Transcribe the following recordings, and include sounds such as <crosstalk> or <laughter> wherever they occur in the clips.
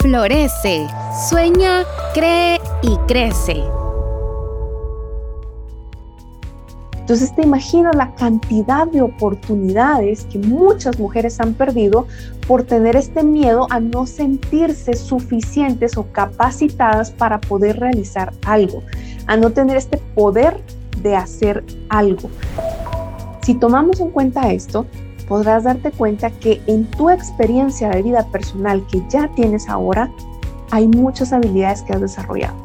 Florece, sueña, cree y crece. Entonces te imaginas la cantidad de oportunidades que muchas mujeres han perdido por tener este miedo a no sentirse suficientes o capacitadas para poder realizar algo, a no tener este poder de hacer algo. Si tomamos en cuenta esto, podrás darte cuenta que en tu experiencia de vida personal que ya tienes ahora, hay muchas habilidades que has desarrollado.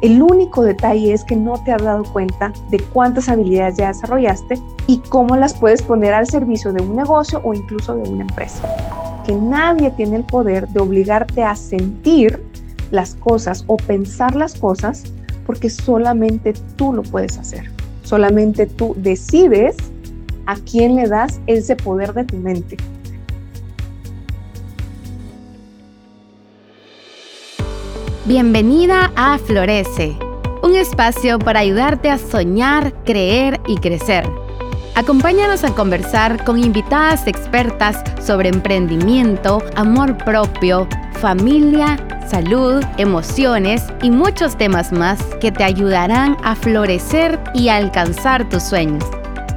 El único detalle es que no te has dado cuenta de cuántas habilidades ya desarrollaste y cómo las puedes poner al servicio de un negocio o incluso de una empresa. Que nadie tiene el poder de obligarte a sentir las cosas o pensar las cosas porque solamente tú lo puedes hacer. Solamente tú decides a quién le das ese poder de tu mente. Bienvenida a Florece, un espacio para ayudarte a soñar, creer y crecer. Acompáñanos a conversar con invitadas expertas sobre emprendimiento, amor propio, familia, salud, emociones y muchos temas más que te ayudarán a florecer y alcanzar tus sueños.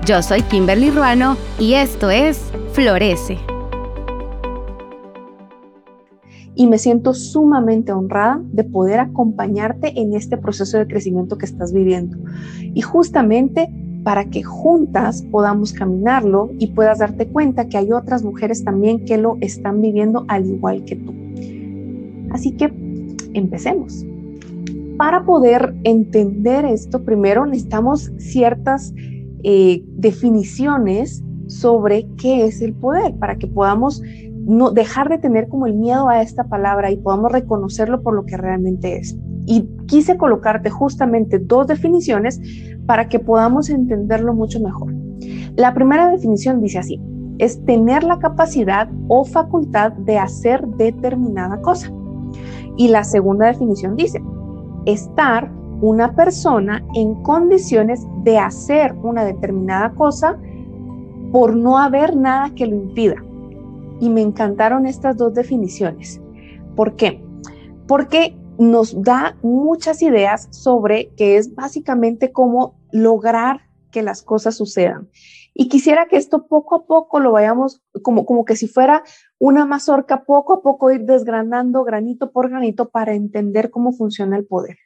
Yo soy Kimberly Ruano y esto es Florece. Y me siento sumamente honrada de poder acompañarte en este proceso de crecimiento que estás viviendo. Y justamente para que juntas podamos caminarlo y puedas darte cuenta que hay otras mujeres también que lo están viviendo al igual que tú. Así que empecemos. Para poder entender esto, primero necesitamos ciertas eh, definiciones sobre qué es el poder, para que podamos no dejar de tener como el miedo a esta palabra y podamos reconocerlo por lo que realmente es. Y quise colocarte justamente dos definiciones para que podamos entenderlo mucho mejor. La primera definición dice así, es tener la capacidad o facultad de hacer determinada cosa. Y la segunda definición dice, estar una persona en condiciones de hacer una determinada cosa por no haber nada que lo impida. Y me encantaron estas dos definiciones. ¿Por qué? Porque nos da muchas ideas sobre que es básicamente cómo lograr que las cosas sucedan. Y quisiera que esto poco a poco lo vayamos, como, como que si fuera una mazorca, poco a poco ir desgranando granito por granito para entender cómo funciona el poder.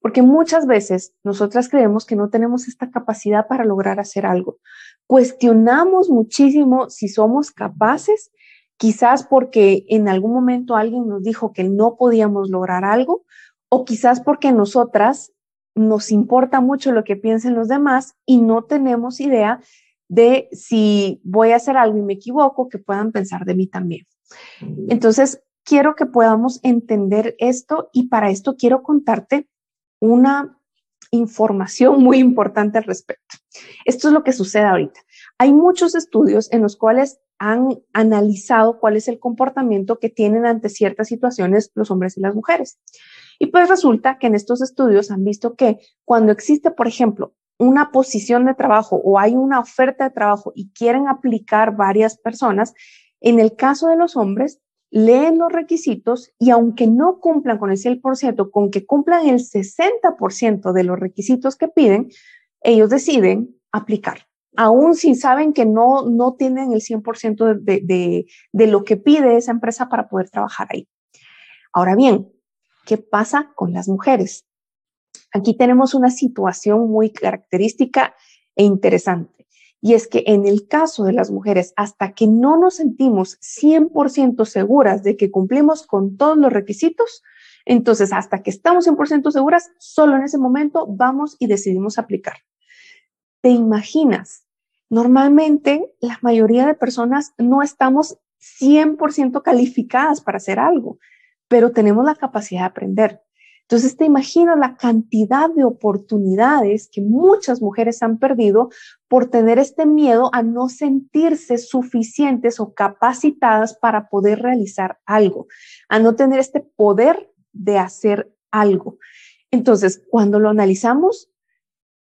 Porque muchas veces nosotras creemos que no tenemos esta capacidad para lograr hacer algo. Cuestionamos muchísimo si somos capaces, quizás porque en algún momento alguien nos dijo que no podíamos lograr algo, o quizás porque nosotras nos importa mucho lo que piensen los demás y no tenemos idea de si voy a hacer algo y me equivoco, que puedan pensar de mí también. Entonces, quiero que podamos entender esto y para esto quiero contarte una información muy importante al respecto. Esto es lo que sucede ahorita. Hay muchos estudios en los cuales han analizado cuál es el comportamiento que tienen ante ciertas situaciones los hombres y las mujeres. Y pues resulta que en estos estudios han visto que cuando existe, por ejemplo, una posición de trabajo o hay una oferta de trabajo y quieren aplicar varias personas, en el caso de los hombres, leen los requisitos y aunque no cumplan con el 100%, con que cumplan el 60% de los requisitos que piden, ellos deciden aplicar. Aún si saben que no, no tienen el 100% de, de, de lo que pide esa empresa para poder trabajar ahí. Ahora bien, ¿qué pasa con las mujeres? Aquí tenemos una situación muy característica e interesante. Y es que en el caso de las mujeres, hasta que no nos sentimos 100% seguras de que cumplimos con todos los requisitos, entonces hasta que estamos 100% seguras, solo en ese momento vamos y decidimos aplicar. ¿Te imaginas? Normalmente la mayoría de personas no estamos 100% calificadas para hacer algo, pero tenemos la capacidad de aprender. Entonces, te imaginas la cantidad de oportunidades que muchas mujeres han perdido por tener este miedo a no sentirse suficientes o capacitadas para poder realizar algo, a no tener este poder de hacer algo. Entonces, cuando lo analizamos,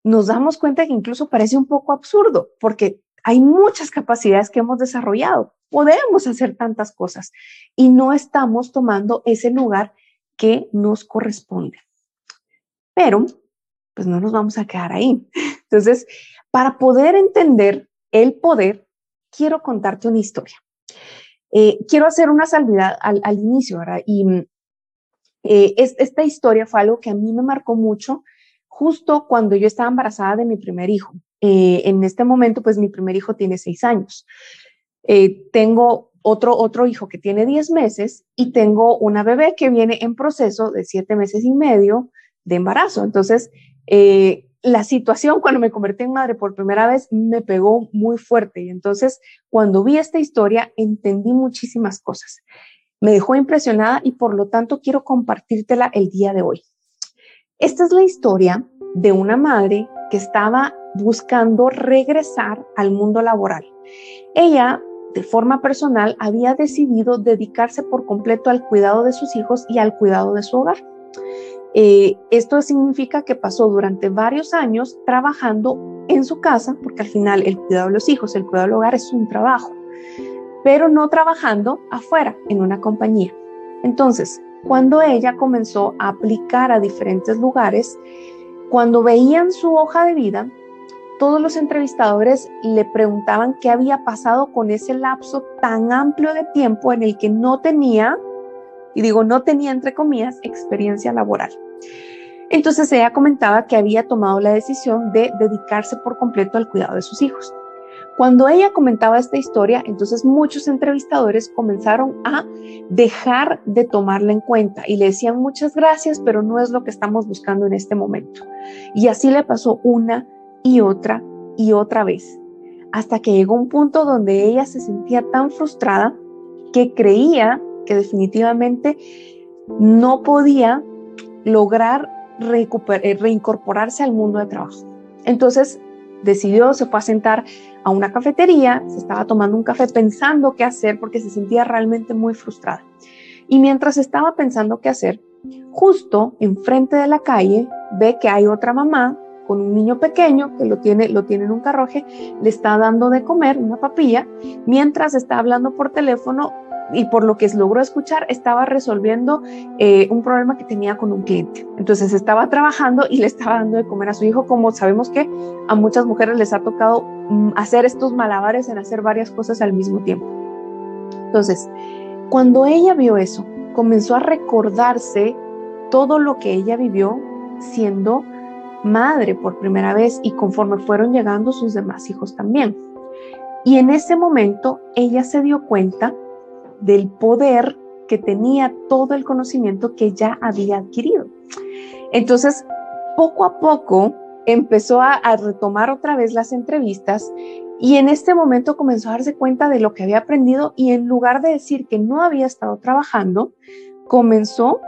nos damos cuenta que incluso parece un poco absurdo, porque hay muchas capacidades que hemos desarrollado podemos hacer tantas cosas y no estamos tomando ese lugar que nos corresponde. Pero, pues no nos vamos a quedar ahí. Entonces, para poder entender el poder, quiero contarte una historia. Eh, quiero hacer una salvedad al, inicio, ¿verdad? Y eh, esta historia fue algo que a mí me marcó mucho justo cuando yo estaba embarazada de mi primer hijo. Eh, en este momento, pues mi primer hijo tiene seis años. tengo otro, otro hijo que tiene diez meses y tengo una bebé que viene en proceso de siete meses y medio de embarazo. Entonces, la situación cuando me convertí en madre por primera vez me pegó muy fuerte y entonces cuando vi esta historia entendí muchísimas cosas. Me dejó impresionada y por lo tanto quiero compartírtela el día de hoy. Esta es la historia de una madre que estaba buscando regresar al mundo laboral. Ella, de forma personal, había decidido dedicarse por completo al cuidado de sus hijos y al cuidado de su hogar. Eh, esto significa que pasó durante varios años trabajando en su casa, porque al final el cuidado de los hijos, el cuidado del hogar es un trabajo, pero no trabajando afuera, en una compañía. Entonces, cuando ella comenzó a aplicar a diferentes lugares, cuando veían su hoja de vida, todos los entrevistadores le preguntaban qué había pasado con ese lapso tan amplio de tiempo en el que no tenía y digo, no tenía, entre comillas, experiencia laboral. Entonces ella comentaba que había tomado la decisión de dedicarse por completo al cuidado de sus hijos. Cuando ella comentaba esta historia, entonces muchos entrevistadores comenzaron a dejar de tomarla en cuenta y le decían muchas gracias, pero no es lo que estamos buscando en este momento. Y así le pasó una y otra y otra vez, hasta que llegó un punto donde ella se sentía tan frustrada que creía que definitivamente no podía lograr eh, reincorporarse al mundo de trabajo. Entonces decidió, se fue a sentar a una cafetería, se estaba tomando un café pensando qué hacer porque se sentía realmente muy frustrada. Y mientras estaba pensando qué hacer, justo enfrente de la calle ve que hay otra mamá con un niño pequeño que lo tiene, lo tiene en un carroje, le está dando de comer una papilla, mientras está hablando por teléfono y por lo que logró escuchar, estaba resolviendo eh, un problema que tenía con un cliente. Entonces estaba trabajando y le estaba dando de comer a su hijo, como sabemos que a muchas mujeres les ha tocado mm, hacer estos malabares en hacer varias cosas al mismo tiempo. Entonces, cuando ella vio eso, comenzó a recordarse todo lo que ella vivió siendo madre por primera vez y conforme fueron llegando sus demás hijos también. Y en ese momento ella se dio cuenta del poder que tenía todo el conocimiento que ya había adquirido. Entonces, poco a poco empezó a, retomar otra vez las entrevistas y en este momento comenzó a darse cuenta de lo que había aprendido y en lugar de decir que no había estado trabajando, comenzó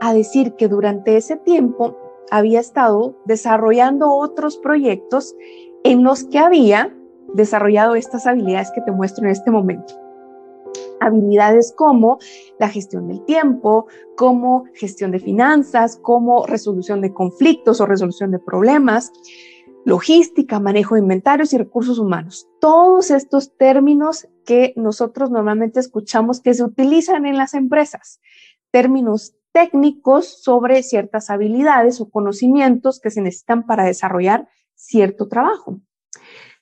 a decir que durante ese tiempo había estado desarrollando otros proyectos en los que había desarrollado estas habilidades que te muestro en este momento habilidades como la gestión del tiempo, como gestión de finanzas, como resolución de conflictos o resolución de problemas, logística, manejo de inventarios y recursos humanos. Todos estos términos que nosotros normalmente escuchamos que se utilizan en las empresas, términos técnicos sobre ciertas habilidades o conocimientos que se necesitan para desarrollar cierto trabajo.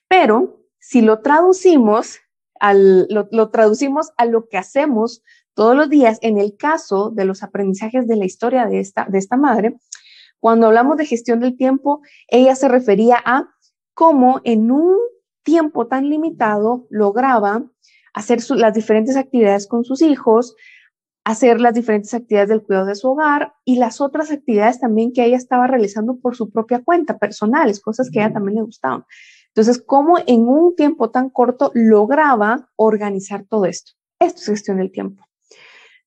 Pero si lo traducimos lo, traducimos a lo que hacemos todos los días. En el caso de los aprendizajes de la historia de esta, de esta madre, cuando hablamos de gestión del tiempo, ella se refería a cómo en un tiempo tan limitado lograba hacer las diferentes actividades con sus hijos, hacer las diferentes actividades del cuidado de su hogar y las otras actividades también que ella estaba realizando por su propia cuenta, personales, cosas que a ella también le gustaban. Entonces, ¿cómo en un tiempo tan corto lograba organizar todo esto? Esto es gestión del tiempo.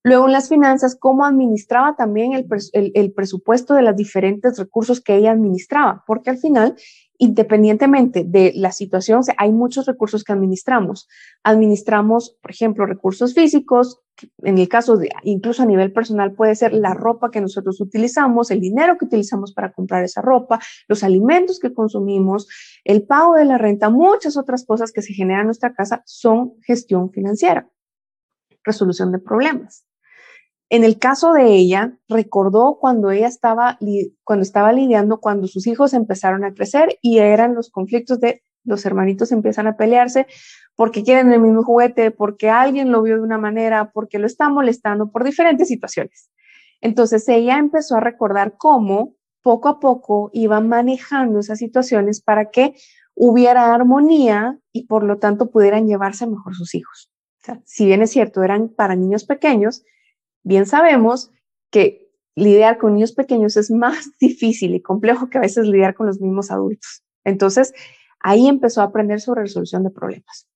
Luego en las finanzas, cómo administraba también el, presupuesto de los diferentes recursos que ella administraba, porque al final, independientemente de la situación, hay muchos recursos que administramos. Administramos, por ejemplo, recursos físicos, en el caso de, incluso a nivel personal, puede ser la ropa que nosotros utilizamos, el dinero que utilizamos para comprar esa ropa, los alimentos que consumimos, el pago de la renta, muchas otras cosas que se generan en nuestra casa son gestión financiera, resolución de problemas. En el caso de ella, recordó cuando ella estaba, cuando estaba lidiando, cuando sus hijos empezaron a crecer y eran los conflictos de los hermanitos empiezan a pelearse porque quieren el mismo juguete, porque alguien lo vio de una manera, porque lo está molestando, por diferentes situaciones. Entonces ella empezó a recordar cómo poco a poco iba manejando esas situaciones para que hubiera armonía y por lo tanto pudieran llevarse mejor sus hijos. si bien es cierto, eran para niños pequeños, bien sabemos que lidiar con niños pequeños es más <laughs> difícil y complejo que a veces lidiar con los mismos adultos. Entonces, ahí empezó a aprender sobre resolución de problemas.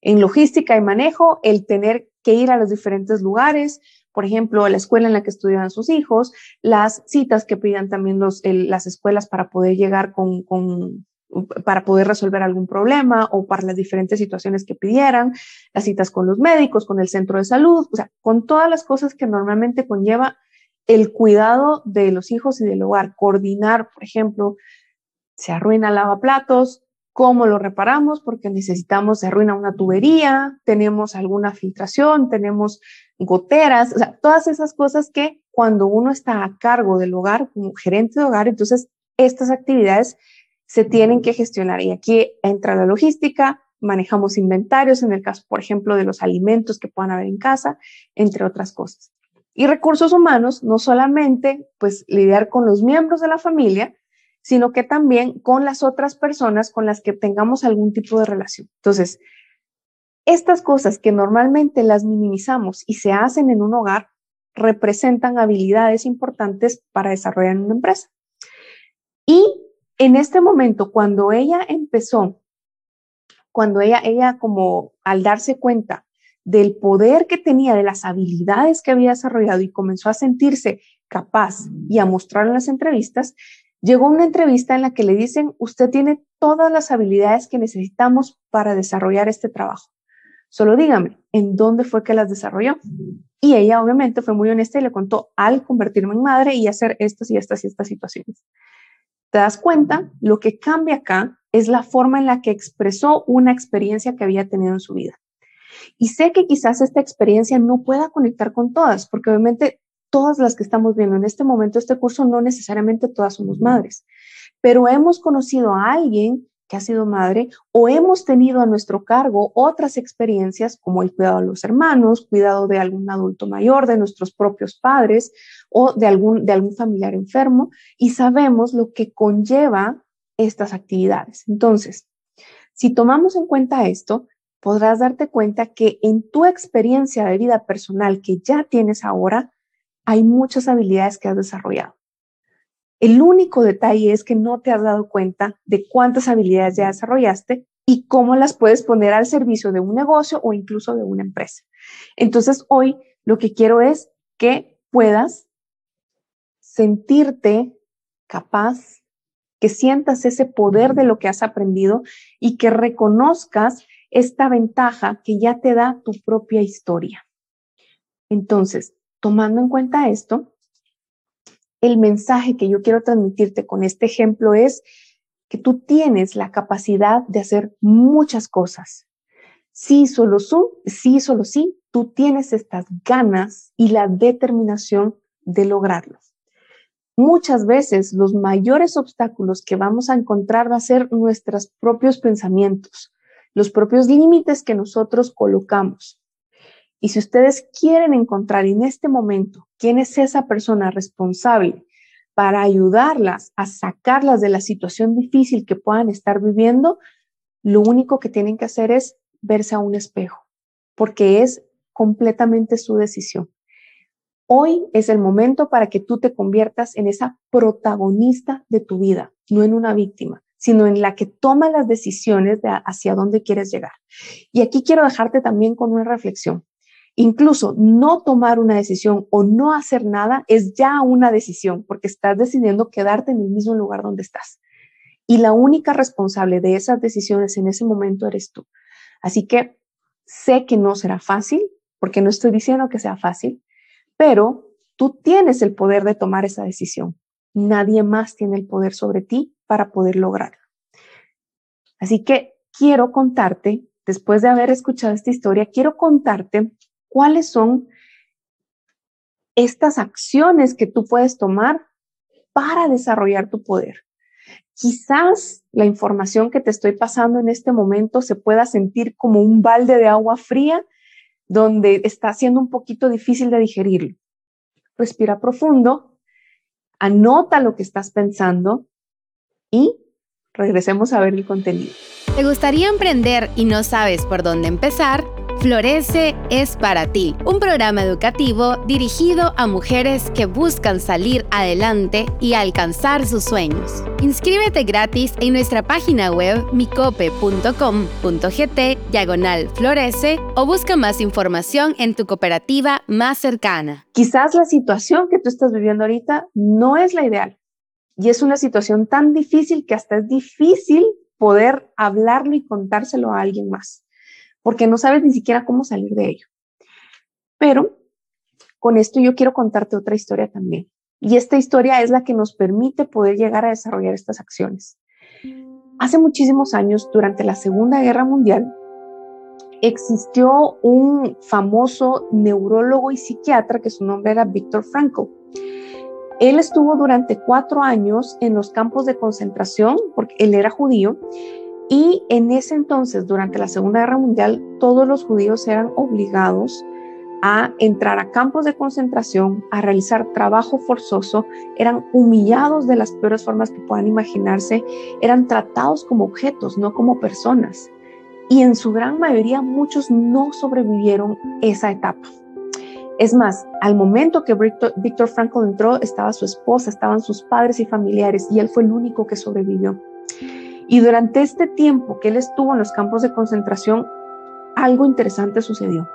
En logística y manejo, el tener que ir a los diferentes lugares, por ejemplo, la escuela en la que estudiaban sus hijos, las citas que pidan también los, las escuelas para poder llegar con, con, para poder resolver algún problema o para las diferentes situaciones que pidieran, las citas con los médicos, con el centro de salud, o sea, con todas las cosas que normalmente conlleva el cuidado de los hijos y del hogar, coordinar, por ejemplo, se arruina lavaplatos, cómo lo reparamos, porque necesitamos, se arruina una tubería, tenemos alguna filtración, tenemos goteras, o sea, todas esas cosas que cuando uno está a cargo del hogar, como gerente de hogar, entonces estas actividades se tienen que gestionar. Y aquí entra la logística, manejamos inventarios, en el caso, por ejemplo, de los alimentos que puedan haber en casa, entre otras cosas. Y recursos humanos, no solamente pues lidiar con los miembros de la familia, sino que también con las otras personas con las que tengamos algún tipo de relación. Entonces, estas cosas que normalmente las minimizamos y se hacen en un hogar representan habilidades importantes para desarrollar en una empresa. Y en este momento, cuando ella empezó, cuando ella, ella como al darse cuenta del poder que tenía, de las habilidades que había desarrollado y comenzó a sentirse capaz y a mostrar en las entrevistas, Llegó una entrevista en la que le dicen, usted tiene todas las habilidades que necesitamos para desarrollar este trabajo. Solo dígame, ¿en dónde fue que las desarrolló? Y ella obviamente fue muy honesta y le contó al convertirme en madre y hacer estas y estas y estas situaciones. ¿Te das cuenta? Lo que cambia acá es la forma en la que expresó una experiencia que había tenido en su vida. Y sé que quizás esta experiencia no pueda conectar con todas, porque obviamente todas las que estamos viendo en este momento este curso, no necesariamente todas somos madres, pero hemos conocido a alguien que ha sido madre o hemos tenido a nuestro cargo otras experiencias como el cuidado de los hermanos, cuidado de algún adulto mayor, de nuestros propios padres o de algún, de algún familiar enfermo y sabemos lo que conlleva estas actividades. Entonces, si tomamos en cuenta esto, podrás darte cuenta que en tu experiencia de vida personal que ya tienes ahora, hay muchas habilidades que has desarrollado. El único detalle es que no te has dado cuenta de cuántas habilidades ya desarrollaste y cómo las puedes poner al servicio de un negocio o incluso de una empresa. Entonces, hoy lo que quiero es que puedas sentirte capaz, que sientas ese poder de lo que has aprendido y que reconozcas esta ventaja que ya te da tu propia historia. Entonces, tomando en cuenta esto, el mensaje que yo quiero transmitirte con este ejemplo es que tú tienes la capacidad de hacer muchas cosas. Sí, solo sí, solo sí, tú tienes estas ganas y la determinación de lograrlo. Muchas veces los mayores obstáculos que vamos a encontrar va a ser nuestros propios pensamientos, los propios límites que nosotros colocamos. Y si ustedes quieren encontrar en este momento quién es esa persona responsable para ayudarlas a sacarlas de la situación difícil que puedan estar viviendo, lo único que tienen que hacer es verse a un espejo, porque es completamente su decisión. Hoy es el momento para que tú te conviertas en esa protagonista de tu vida, no en una víctima, sino en la que toma las decisiones de hacia dónde quieres llegar. Y aquí quiero dejarte también con una reflexión. Incluso no tomar una decisión o no hacer nada es ya una decisión porque estás decidiendo quedarte en el mismo lugar donde estás. Y la única responsable de esas decisiones en ese momento eres tú. Así que sé que no será fácil porque no estoy diciendo que sea fácil, pero tú tienes el poder de tomar esa decisión. Nadie más tiene el poder sobre ti para poder lograrlo. Así que quiero contarte, después de haber escuchado esta historia, quiero contarte cuáles son estas acciones que tú puedes tomar para desarrollar tu poder. Quizás la información que te estoy pasando en este momento se pueda sentir como un balde de agua fría donde está siendo un poquito difícil de digerirlo. Respira profundo, anota lo que estás pensando y regresemos a ver el contenido. ¿Te gustaría emprender y no sabes por dónde empezar? Florece es para ti, un programa educativo dirigido a mujeres que buscan salir adelante y alcanzar sus sueños. Inscríbete gratis en nuestra página web micope.com.gt diagonal florece o busca más información en tu cooperativa más cercana. Quizás la situación que tú estás viviendo ahorita no es la ideal y es una situación tan difícil que hasta es difícil poder hablarlo y contárselo a alguien más porque no sabes ni siquiera cómo salir de ello. Pero con esto yo quiero contarte otra historia también. Y esta historia es la que nos permite poder llegar a desarrollar estas acciones. Hace muchísimos años, durante la Segunda Guerra Mundial, existió un famoso neurólogo y psiquiatra que su nombre era Viktor Frankl. Él estuvo durante cuatro años en los campos de concentración, porque él era judío, y en ese entonces, durante la Segunda Guerra Mundial, todos los judíos eran obligados a entrar a campos de concentración, a realizar trabajo forzoso, eran humillados de las peores formas que puedan imaginarse, eran tratados como objetos, no como personas. Y en su gran mayoría muchos no sobrevivieron esa etapa. Es más, al momento que Víctor Frankl entró, estaba su esposa, estaban sus padres y familiares, y él fue el único que sobrevivió. Y durante este tiempo que él estuvo en los campos de concentración, algo interesante sucedió.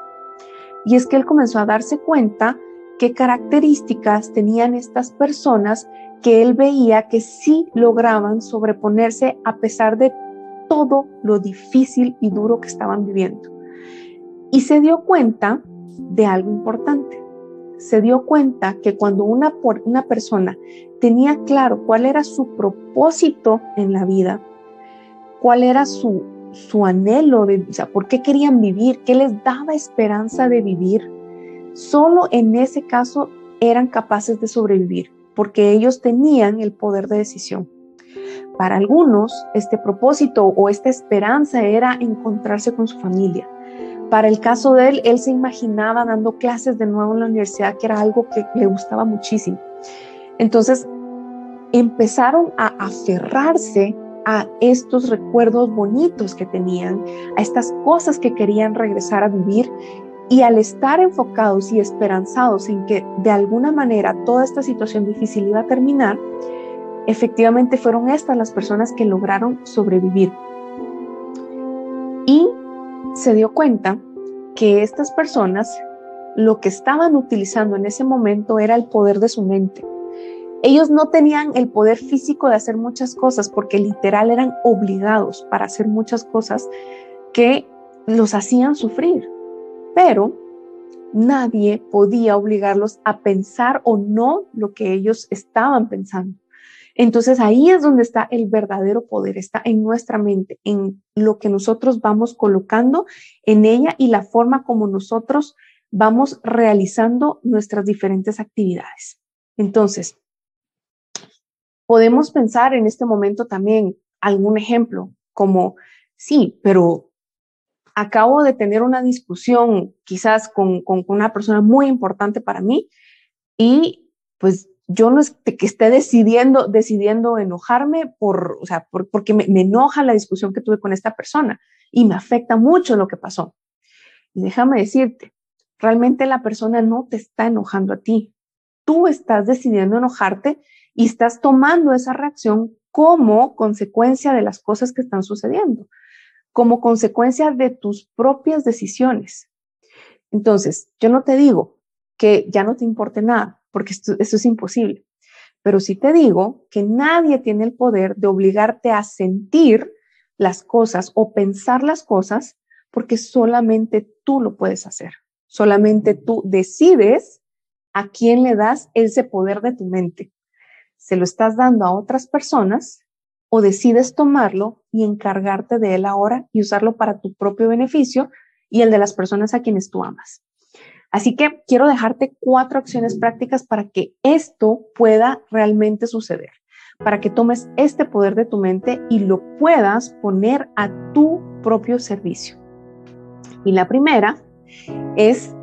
Y es que él comenzó a darse cuenta qué características tenían estas personas que él veía que sí lograban sobreponerse a pesar de todo lo difícil y duro que estaban viviendo. Y se dio cuenta de algo importante. Se dio cuenta que cuando una, una persona tenía claro cuál era su propósito en la vida, cuál era su, su anhelo, de, o sea, por qué querían vivir, qué les daba esperanza de vivir. Solo en ese caso eran capaces de sobrevivir, porque ellos tenían el poder de decisión. Para algunos, este propósito o esta esperanza era encontrarse con su familia. Para el caso de él, él se imaginaba dando clases de nuevo en la universidad, que era algo que le gustaba muchísimo. Entonces, empezaron a aferrarse a estos recuerdos bonitos que tenían, a estas cosas que querían regresar a vivir y al estar enfocados y esperanzados en que de alguna manera toda esta situación difícil iba a terminar, efectivamente fueron estas las personas que lograron sobrevivir. Y se dio cuenta que estas personas lo que estaban utilizando en ese momento era el poder de su mente. Ellos no tenían el poder físico de hacer muchas cosas porque literal eran obligados para hacer muchas cosas que los hacían sufrir. Pero nadie podía obligarlos a pensar o no lo que ellos estaban pensando. Entonces ahí es donde está el verdadero poder, está en nuestra mente, en lo que nosotros vamos colocando en ella y la forma como nosotros vamos realizando nuestras diferentes actividades. Entonces, Podemos pensar en este momento también algún ejemplo como, sí, pero acabo de tener una discusión quizás con, una persona muy importante para mí y pues yo no es que esté decidiendo, decidiendo enojarme por, o sea, porque me, me, enoja la discusión que tuve con esta persona y me afecta mucho lo que pasó. Y déjame decirte, realmente la persona no te está enojando a ti. Tú estás decidiendo enojarte y estás tomando esa reacción como consecuencia de las cosas que están sucediendo, como consecuencia de tus propias decisiones. Entonces, yo no te digo que ya no te importe nada, porque esto, es imposible, pero sí te digo que nadie tiene el poder de obligarte a sentir las cosas o pensar las cosas porque solamente tú lo puedes hacer. Solamente tú decides a quién le das ese poder de tu mente. ¿Se lo estás dando a otras personas o decides tomarlo y encargarte de él ahora y usarlo para tu propio beneficio y el de las personas a quienes tú amas? Así que quiero dejarte cuatro acciones prácticas para que esto pueda realmente suceder, para que tomes este poder de tu mente y lo puedas poner a tu propio servicio. Y la primera es,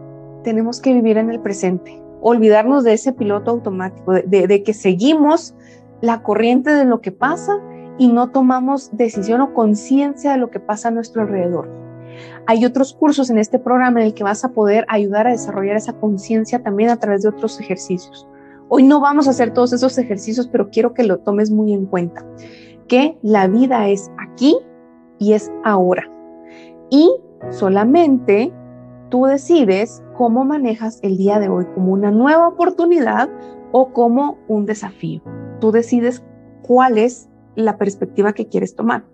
tenemos que vivir en el presente, olvidarnos de ese piloto automático, de, que seguimos la corriente de lo que pasa y no tomamos decisión o conciencia de lo que pasa a nuestro alrededor. Hay otros cursos en este programa en el que vas a poder ayudar a desarrollar esa conciencia también a través de otros ejercicios. Hoy no vamos a hacer todos esos ejercicios, pero quiero que lo tomes muy en cuenta, que la vida es aquí y es ahora. Y solamente tú decides cómo manejas el día de hoy, como una nueva oportunidad o como un desafío. Tú decides cuál es la perspectiva que quieres tomar.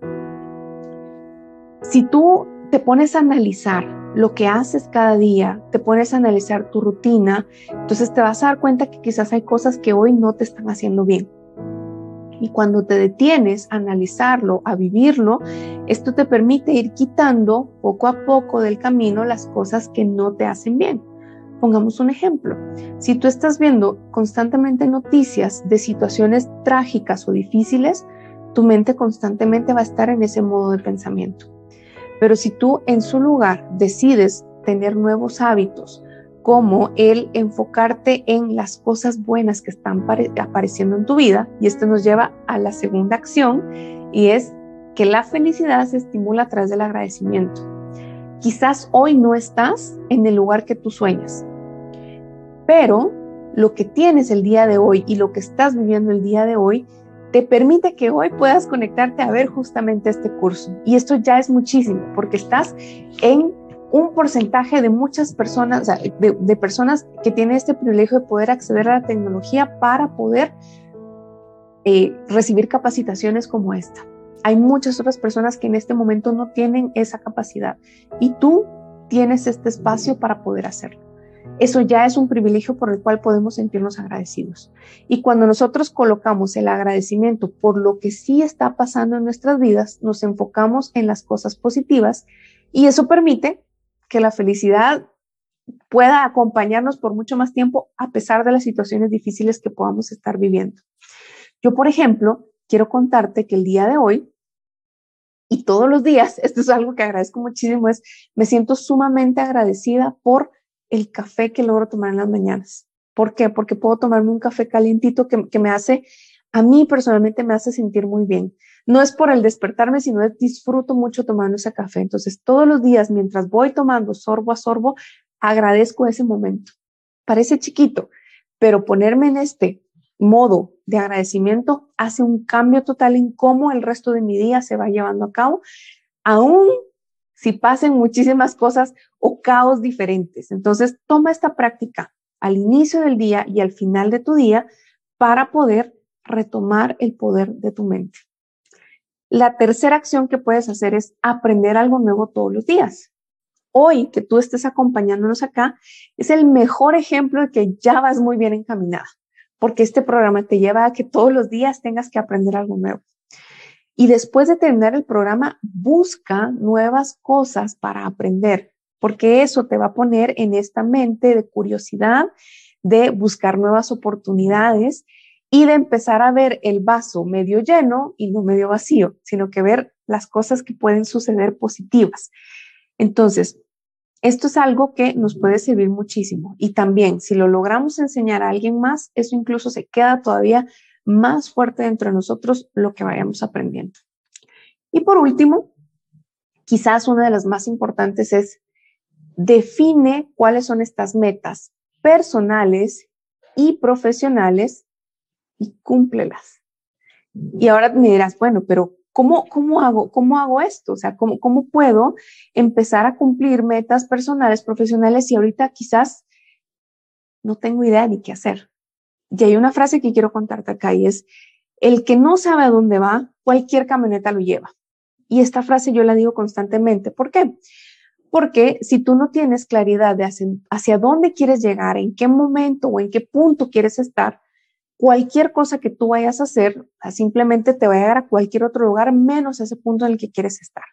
Si tú te pones a analizar lo que haces cada día, te pones a analizar tu rutina, entonces te vas a dar cuenta que quizás hay cosas que hoy no te están haciendo bien. Y cuando te detienes a analizarlo, a vivirlo, esto te permite ir quitando poco a poco del camino las cosas que no te hacen bien. Pongamos un ejemplo. Si tú estás viendo constantemente noticias de situaciones trágicas o difíciles, tu mente constantemente va a estar en ese modo de pensamiento. Pero si tú en su lugar decides tener nuevos hábitos, como el enfocarte en las cosas buenas que están apareciendo en tu vida. Y esto nos lleva a la segunda acción y es que la felicidad se estimula a través del agradecimiento. Quizás hoy no estás en el lugar que tú sueñas, pero lo que tienes el día de hoy y lo que estás viviendo el día de hoy te permite que hoy puedas conectarte a ver justamente este curso. Y esto ya es muchísimo porque estás en un porcentaje de muchas personas, de, personas que tienen este privilegio de poder acceder a la tecnología para poder eh, recibir capacitaciones como esta. Hay muchas otras personas que en este momento no tienen esa capacidad y tú tienes este espacio para poder hacerlo. Eso ya es un privilegio por el cual podemos sentirnos agradecidos. Y cuando nosotros colocamos el agradecimiento por lo que sí está pasando en nuestras vidas, nos enfocamos en las cosas positivas y eso permite que la felicidad pueda acompañarnos por mucho más tiempo a pesar de las situaciones difíciles que podamos estar viviendo. Yo, por ejemplo, quiero contarte que el día de hoy y todos los días, <laughs> esto es algo que agradezco muchísimo, es me siento sumamente agradecida por el café que logro tomar en las mañanas. ¿Por qué? Porque puedo tomarme un café calientito que, que me hace, a mí personalmente me hace sentir muy bien no es por el despertarme, sino es disfruto mucho tomando ese café. Entonces, todos los días, mientras voy tomando sorbo a sorbo, agradezco ese momento. Parece chiquito, pero ponerme en este modo de agradecimiento hace un cambio total en cómo el resto de mi día se va llevando a cabo, aún si pasen muchísimas cosas o caos diferentes. Entonces, toma esta práctica al inicio del día y al final de tu día para poder retomar el poder de tu mente. La tercera acción que puedes hacer es aprender algo nuevo todos los días. Hoy que tú estés acompañándonos acá es el mejor ejemplo de que ya vas muy bien encaminada, porque este programa te lleva a que todos los días tengas que aprender algo nuevo. Y después de terminar el programa, busca nuevas cosas para aprender, porque eso te va a poner en esta mente de curiosidad, de buscar nuevas oportunidades y de empezar a ver el vaso medio lleno y no medio vacío, sino que ver las cosas que pueden suceder positivas. Entonces, esto es algo que nos puede servir muchísimo y también si lo logramos enseñar a alguien más, eso incluso se queda todavía más fuerte dentro de nosotros lo que vayamos aprendiendo. Y por último, quizás una de las más importantes es define cuáles son estas metas personales y profesionales y cúmplelas. Y ahora me dirás, bueno, pero ¿cómo, cómo, hago, cómo hago esto? O sea, ¿cómo, ¿cómo puedo empezar a cumplir metas personales, profesionales y ahorita quizás no tengo idea ni qué hacer? Y hay una frase que quiero contarte acá y es, el que no sabe a dónde va, cualquier camioneta lo lleva. Y esta frase yo la digo constantemente. ¿Por qué? Porque si tú no tienes claridad de hacia, dónde quieres llegar, en qué momento o en qué punto quieres estar, cualquier cosa que tú vayas a hacer simplemente te va a llegar a cualquier otro lugar menos ese punto en el que quieres estar.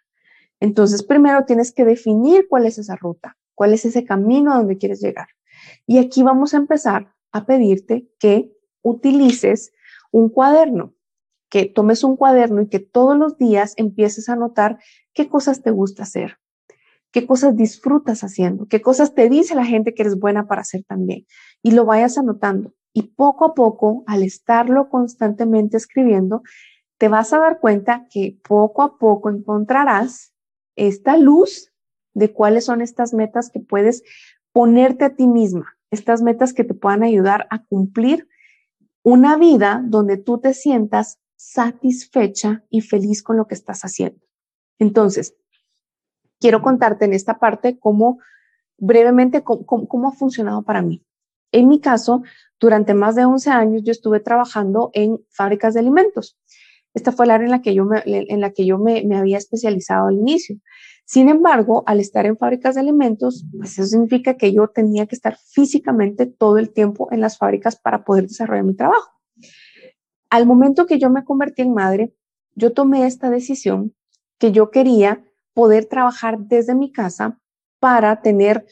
Entonces, primero tienes que definir cuál es esa ruta, cuál es ese camino a donde quieres llegar. Y aquí vamos a empezar a pedirte que utilices un cuaderno, que tomes un cuaderno y que todos los días empieces a notar qué cosas te gusta hacer, qué cosas disfrutas haciendo, qué cosas te dice la gente que eres buena para hacer también. Y lo vayas anotando. Y poco a poco, al estarlo constantemente escribiendo, te vas a dar cuenta que poco a poco encontrarás esta luz de cuáles son estas metas que puedes ponerte a ti misma, estas metas que te puedan ayudar a cumplir una vida donde tú te sientas satisfecha y feliz con lo que estás haciendo. Entonces, quiero contarte en esta parte cómo brevemente cómo, ha funcionado para mí. En mi caso, durante más de 11 años yo estuve trabajando en fábricas de alimentos. Esta fue la área en la que yo me, en la que yo me, me había especializado al inicio. Sin embargo, al estar en fábricas de alimentos, pues eso significa que yo tenía que estar físicamente todo el tiempo en las fábricas para poder desarrollar mi trabajo. Al momento que yo me convertí en madre, yo tomé esta decisión que yo quería poder trabajar desde mi casa para tener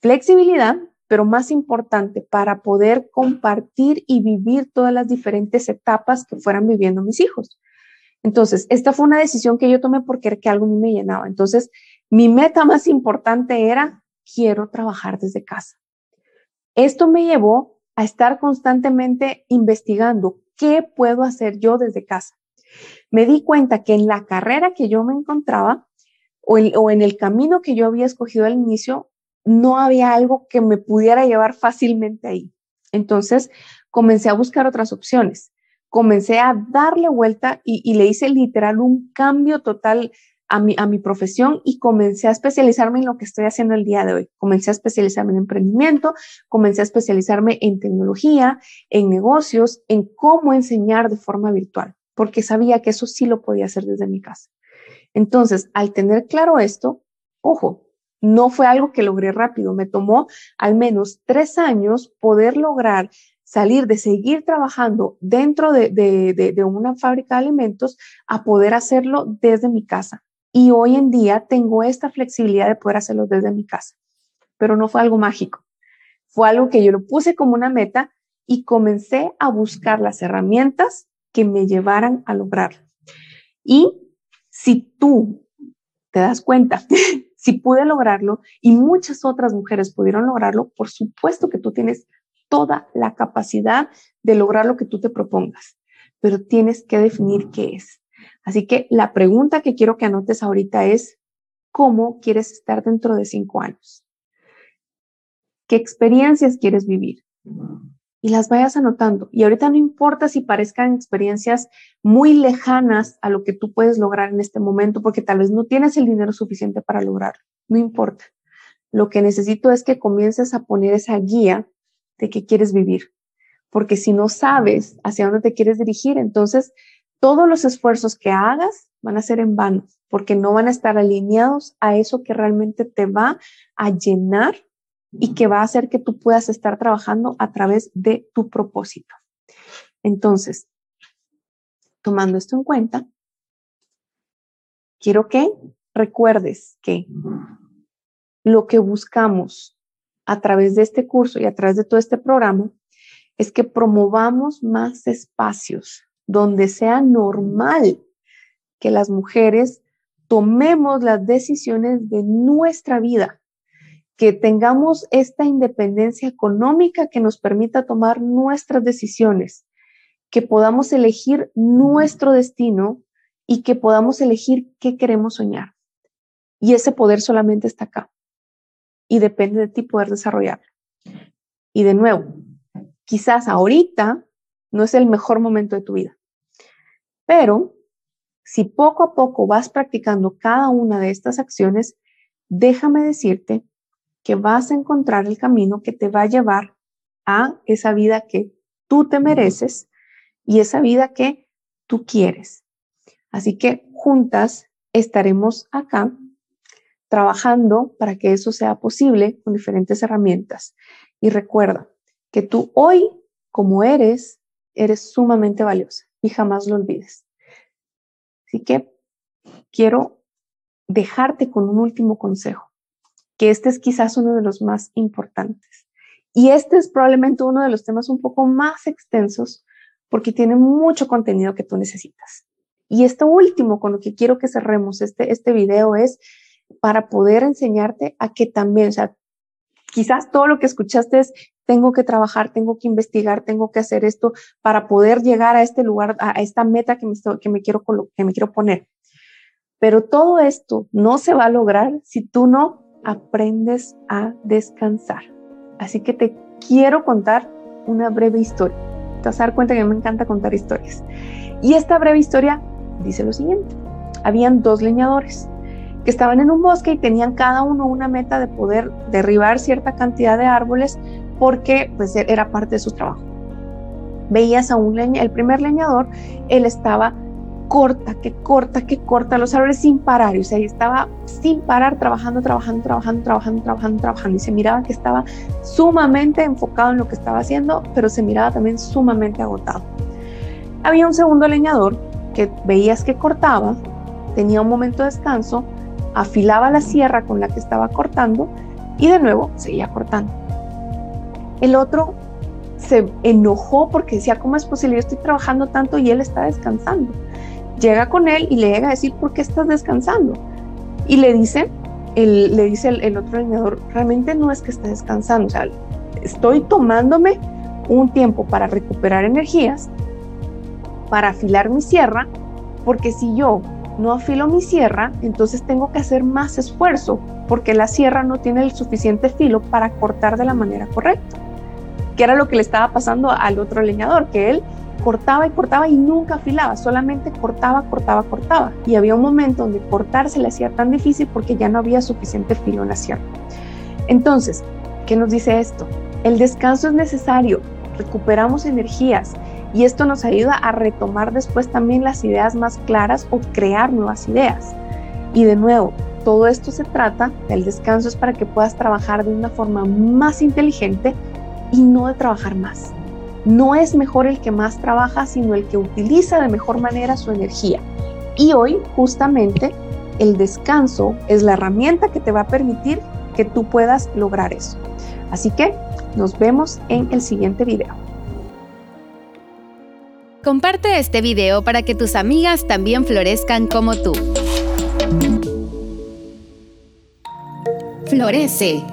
flexibilidad, pero más importante, para poder compartir y vivir todas las diferentes etapas que fueran viviendo mis hijos. Entonces, esta fue una decisión que yo tomé porque era que algo me llenaba. Entonces, mi meta más importante era, quiero trabajar desde casa. Esto me llevó a estar constantemente investigando qué puedo hacer yo desde casa. Me di cuenta que en la carrera que yo me encontraba o en, el camino que yo había escogido al inicio, no había algo que me pudiera llevar fácilmente ahí. Entonces, comencé a buscar otras opciones comencé a darle vuelta y, le hice literal un cambio total a mi, a mi profesión y comencé a especializarme en lo que estoy haciendo el día de hoy. Comencé a especializarme en emprendimiento, comencé a especializarme en tecnología, en negocios, en cómo enseñar de forma virtual, porque sabía que eso sí lo podía hacer desde mi casa. Entonces, al tener claro esto, ojo, no fue algo que logré rápido, me tomó al menos tres años poder lograr salir de seguir trabajando dentro de, una fábrica de alimentos a poder hacerlo desde mi casa. Y hoy en día tengo esta flexibilidad de poder hacerlo desde mi casa. Pero no fue algo mágico. Fue algo que yo lo puse como una meta y comencé a buscar las herramientas que me llevaran a lograrlo. Y si tú te das cuenta, si pude lograrlo y muchas otras mujeres pudieron lograrlo, por supuesto que tú tienes toda la capacidad de lograr lo que tú te propongas, pero tienes que definir qué es. Así que la pregunta que quiero que anotes ahorita es, ¿cómo quieres estar dentro de cinco años? ¿Qué experiencias quieres vivir? Y las vayas anotando. Y ahorita no importa si parezcan experiencias muy lejanas a lo que tú puedes lograr en este momento, porque tal vez no tienes el dinero suficiente para lograrlo. No importa. Lo que necesito es que comiences a poner esa guía de qué quieres vivir. Porque si no sabes hacia dónde te quieres dirigir, entonces todos los esfuerzos que hagas van a ser en vano, porque no van a estar alineados a eso que realmente te va a llenar y que va a hacer que tú puedas estar trabajando a través de tu propósito. Entonces, tomando esto en cuenta, quiero que recuerdes que lo que buscamos a través de este curso y a través de todo este programa es que promovamos más espacios donde sea normal que las mujeres tomemos las decisiones de nuestra vida, que tengamos esta independencia económica que nos permita tomar nuestras decisiones, que podamos elegir nuestro destino y que podamos elegir qué queremos soñar. Y ese poder solamente está acá y depende de ti poder desarrollarlo. Y de nuevo, quizás ahorita no es el mejor momento de tu vida, pero si poco a poco vas practicando cada una de estas acciones, déjame decirte que vas a encontrar el camino que te va a llevar a esa vida que tú te mereces y esa vida que tú quieres. Así que juntas estaremos acá trabajando para que eso sea posible con diferentes herramientas. Y recuerda que tú hoy, como eres, eres sumamente valiosa y jamás lo olvides. Así que quiero dejarte con un último consejo, que este es quizás uno de los más importantes. Y este es probablemente uno de los temas un poco más extensos porque tiene mucho contenido que tú necesitas. Y esto último con lo que quiero que cerremos este, este video es para poder enseñarte a que también, o sea, quizás todo lo que escuchaste es, tengo que trabajar, tengo que investigar, tengo que hacer esto para poder llegar a este lugar, a esta meta que me, que me, quiero, que me quiero poner. Pero todo esto no se va a lograr si tú no aprendes a descansar. Así que te quiero contar una breve historia. Te vas a dar cuenta que me encanta contar historias. Y esta breve historia dice lo siguiente. Habían dos leñadores que estaban en un bosque y tenían cada uno una meta de poder derribar cierta cantidad de árboles porque pues era parte de su trabajo. Veías a un leña, el primer leñador, él estaba corta, que corta, que corta los árboles sin parar, o sea, estaba sin parar trabajando, trabajando, trabajando, trabajando, trabajando, trabajando y se miraba que estaba sumamente enfocado en lo que estaba haciendo, pero se miraba también sumamente agotado. Había un segundo leñador que veías que cortaba, tenía un momento de descanso, afilaba la sierra con la que estaba cortando y de nuevo seguía cortando. El otro se enojó porque decía, ¿cómo es posible? Yo estoy trabajando tanto y él está descansando. Llega con él y le llega a decir, ¿por qué estás descansando? Y le dice, el, le dice el, otro leñador, realmente no es que esté descansando, o sea, estoy tomándome un tiempo para recuperar energías, para afilar mi sierra, porque si yo no afilo mi sierra, entonces tengo que hacer más esfuerzo porque la sierra no tiene el suficiente filo para cortar de la manera correcta. Que era lo que le estaba pasando al otro leñador, que él cortaba y cortaba y nunca afilaba, solamente cortaba, cortaba, cortaba. Y había un momento donde cortar se le hacía tan difícil porque ya no había suficiente filo en la sierra. Entonces, ¿qué nos dice esto? El descanso es necesario, recuperamos energías, y esto nos ayuda a retomar después también las ideas más claras o crear nuevas ideas. Y de nuevo, todo esto se trata del descanso es para que puedas trabajar de una forma más inteligente y no de trabajar más. No es mejor el que más trabaja, sino el que utiliza de mejor manera su energía. Y hoy justamente el descanso es la herramienta que te va a permitir que tú puedas lograr eso. Así que nos vemos en el siguiente video. Comparte este video para que tus amigas también florezcan como tú. Florece